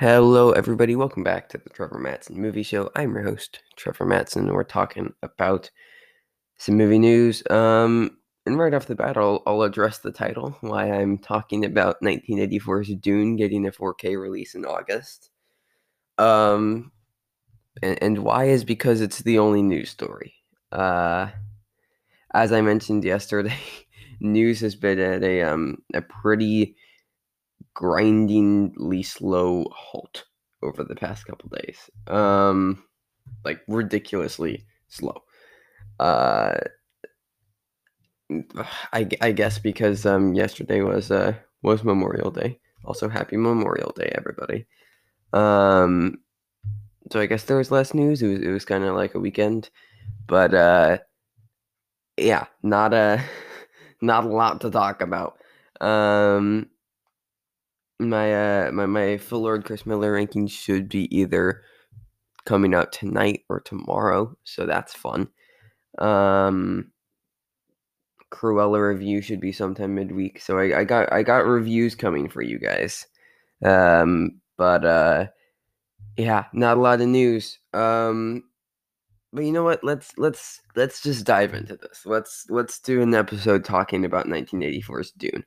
Hello, everybody. Welcome back to the Trevor Matteson Movie Show. I'm your host, Trevor Matteson, and we're talking about some movie news. Um, and right off the bat, I'll, I'll address the title why I'm talking about 1984's Dune getting a 4K release in August. Um, and, and why is because it's the only news story. Uh, as I mentioned yesterday, news has been at a um a pretty grindingly slow halt over the past couple days. Um, like ridiculously slow. Uh, I, I guess because um yesterday was uh was Memorial Day. Also, happy Memorial Day, everybody. Um, so I guess there was less news. It was it was kind of like a weekend, but uh, yeah, not a not a lot to talk about. Um, my uh my my full Lord Chris Miller ranking should be either coming out tonight or tomorrow, so that's fun. Um, Cruella review should be sometime midweek, so I, I got I got reviews coming for you guys. Um, but uh, yeah, not a lot of news. Um, but you know what? Let's let's let's just dive into this. Let's let's do an episode talking about 1984's Dune.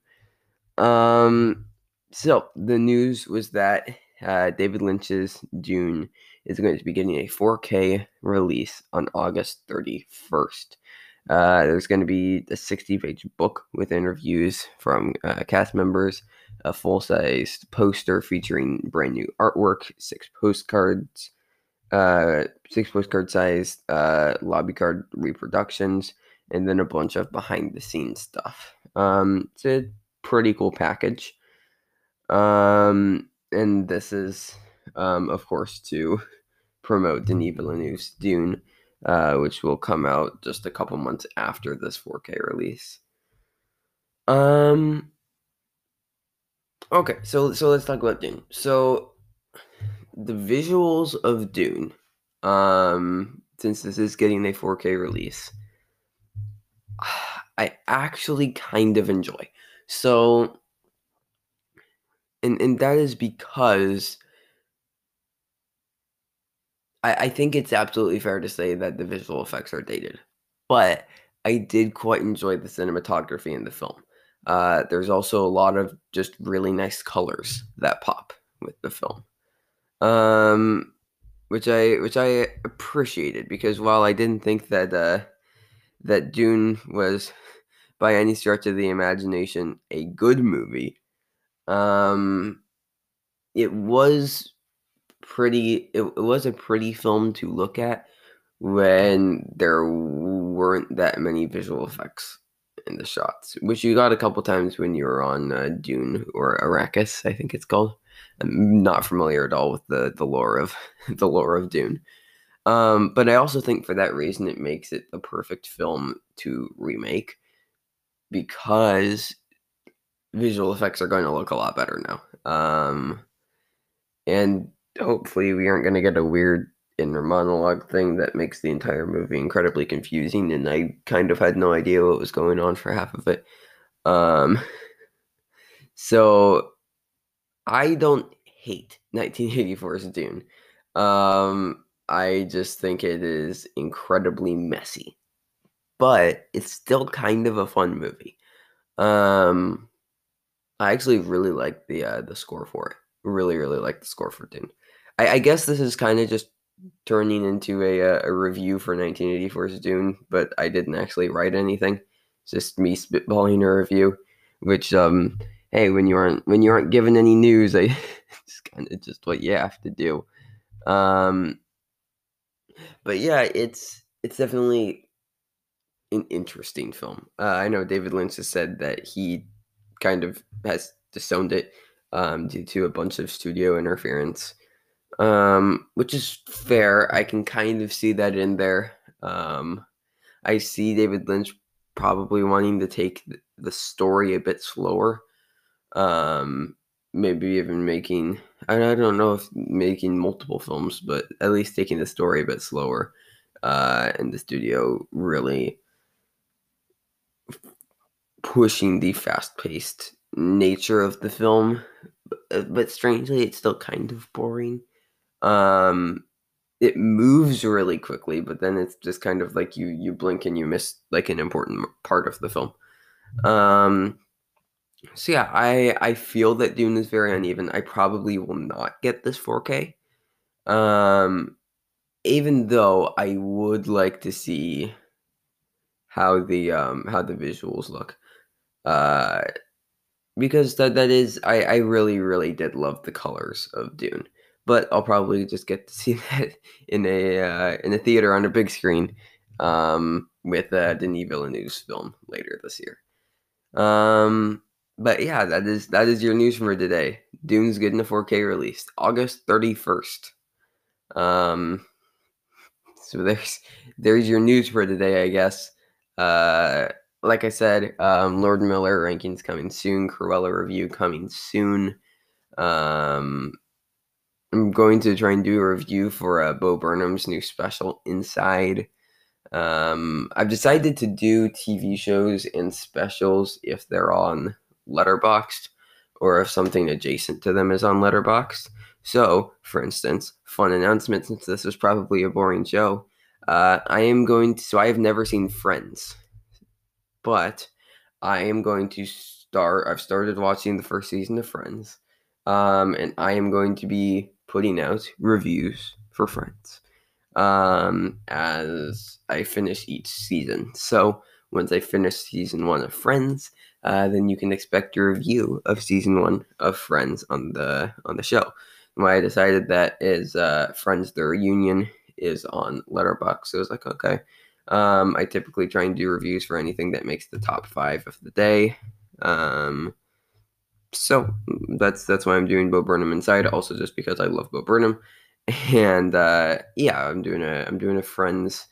Um, so the news was that uh, David Lynch's Dune is going to be getting a 4K release on August 31st. Uh, there's going to be a 60 page book with interviews from uh, cast members, a full sized poster featuring brand new artwork, six postcards, uh, six postcard sized uh, lobby card reproductions, and then a bunch of behind the scenes stuff. Um, it's a pretty cool package. Um, and this is, um, of course, to promote Denis Villeneuve's Dune, uh, which will come out just a couple months after this 4K release. Um. Okay, so so let's talk about Dune. So the visuals of Dune, um, since this is getting a 4K release, I actually kind of enjoy. So and and that is because I, I think it's absolutely fair to say that the visual effects are dated, but I did quite enjoy the cinematography in the film. Uh, there's also a lot of just really nice colors that pop with the film, um, which I which I appreciated because while I didn't think that uh, that Dune was by any stretch of the imagination a good movie, um, it was pretty. It, it was a pretty film to look at when there weren't that many visual effects in the shots, which you got a couple times when you were on uh, Dune or Arrakis, I think it's called. I'm not familiar at all with the the lore of the lore of Dune. Um, but I also think for that reason it makes it a perfect film to remake because visual effects are going to look a lot better now. Um, and hopefully, we aren't going to get a weird inner monologue thing that makes the entire movie incredibly confusing. And I kind of had no idea what was going on for half of it. Um, so I don't hate 1984's Dune. Um, I just think it is incredibly messy, but it's still kind of a fun movie. Um, I actually really like the uh, the score for it. Really, really like the score for Dune. I, I guess this is kind of just turning into a, uh, a review for 1984's Dune, but I didn't actually write anything. It's just me spitballing a review, which um hey, when you aren't when you aren't given any news, I it's kind of just what you have to do. Um, but yeah, it's it's definitely an interesting film. Uh, I know David Lynch has said that he kind of has disowned it um, due to a bunch of studio interference, um, which is fair. I can kind of see that in there. Um, I see David Lynch probably wanting to take the story a bit slower. Um, maybe even making, I don't know if making multiple films, but at least taking the story a bit slower. Uh, and the studio really pushing the fast paced nature of the film uh, but strangely, it's still kind of boring. Um, it moves really quickly, but then it's just kind of like you you blink and you miss like an important part of the film. Um, so yeah, I I feel that Dune is very uneven. I probably will not get this 4K. Um, even though I would like to see how the um how the visuals look. Uh because that that is I I really really did love the colors of Dune. But I'll probably just get to see that in a uh, in a theater on a big screen um with uh, Denis Villeneuve's film later this year. Um but yeah, that is that is your news for today. Dune's getting a 4K release August 31st. Um so there's there's your news for today, I guess. Uh, like I said, um, Lord Miller rankings coming soon. Cruella review coming soon. Um, I'm going to try and do a review for uh, Bo Burnham's new special, Inside. Um, I've decided to do TV shows and specials if they're on Letterboxd or if something adjacent to them is on Letterboxd. So, for instance, fun announcement since this is probably a boring show. Uh, I am going to, so I have never seen Friends, but I am going to start, I've started watching the first season of Friends, um, and I am going to be putting out reviews for Friends um, as I finish each season. So once I finish season one of Friends, uh, then you can expect a review of season one of Friends on the on the show. why I decided that is uh, Friends the reunion is on Letterboxd. So I was like, okay. Um, I typically try and do reviews for anything that makes the top five of the day. Um, so that's that's why I'm doing Bo Burnham Inside. Also, just because I love Bo Burnham, and uh, yeah, I'm doing a I'm doing a Friends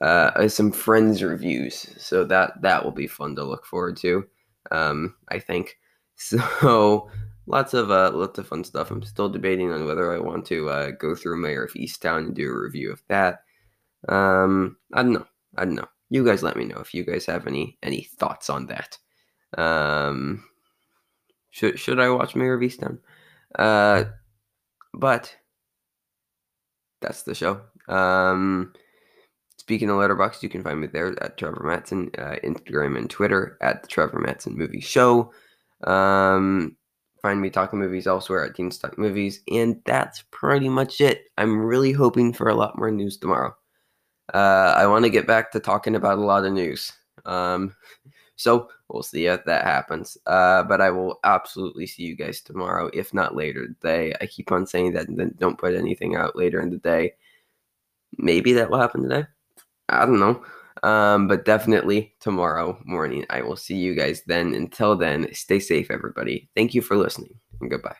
uh, some Friends reviews. So that that will be fun to look forward to. Um, I think so lots of uh, lots of fun stuff. I'm still debating on whether I want to uh, go through Mare of Easttown and do a review of that. Um, I don't know. I don't know. You guys let me know if you guys have any any thoughts on that. Um, should should I watch Mare of Easttown? Uh, but that's the show. Um, speaking of Letterboxd, you can find me there at Trevor Matteson, uh, Instagram and Twitter at the Trevor Matteson Movie Show. Um, find me talking movies elsewhere at Dean's Talk Movies. And that's pretty much it. I'm really hoping for a lot more news tomorrow. Uh, I want to get back to talking about a lot of news. Um, so we'll see if that happens. Uh, but I will absolutely see you guys tomorrow, if not later today. I keep on saying that and then don't put anything out later in the day. Maybe that will happen today. I don't know. Um, but definitely tomorrow morning. I will see you guys then. Until then, stay safe, everybody. Thank you for listening, and goodbye.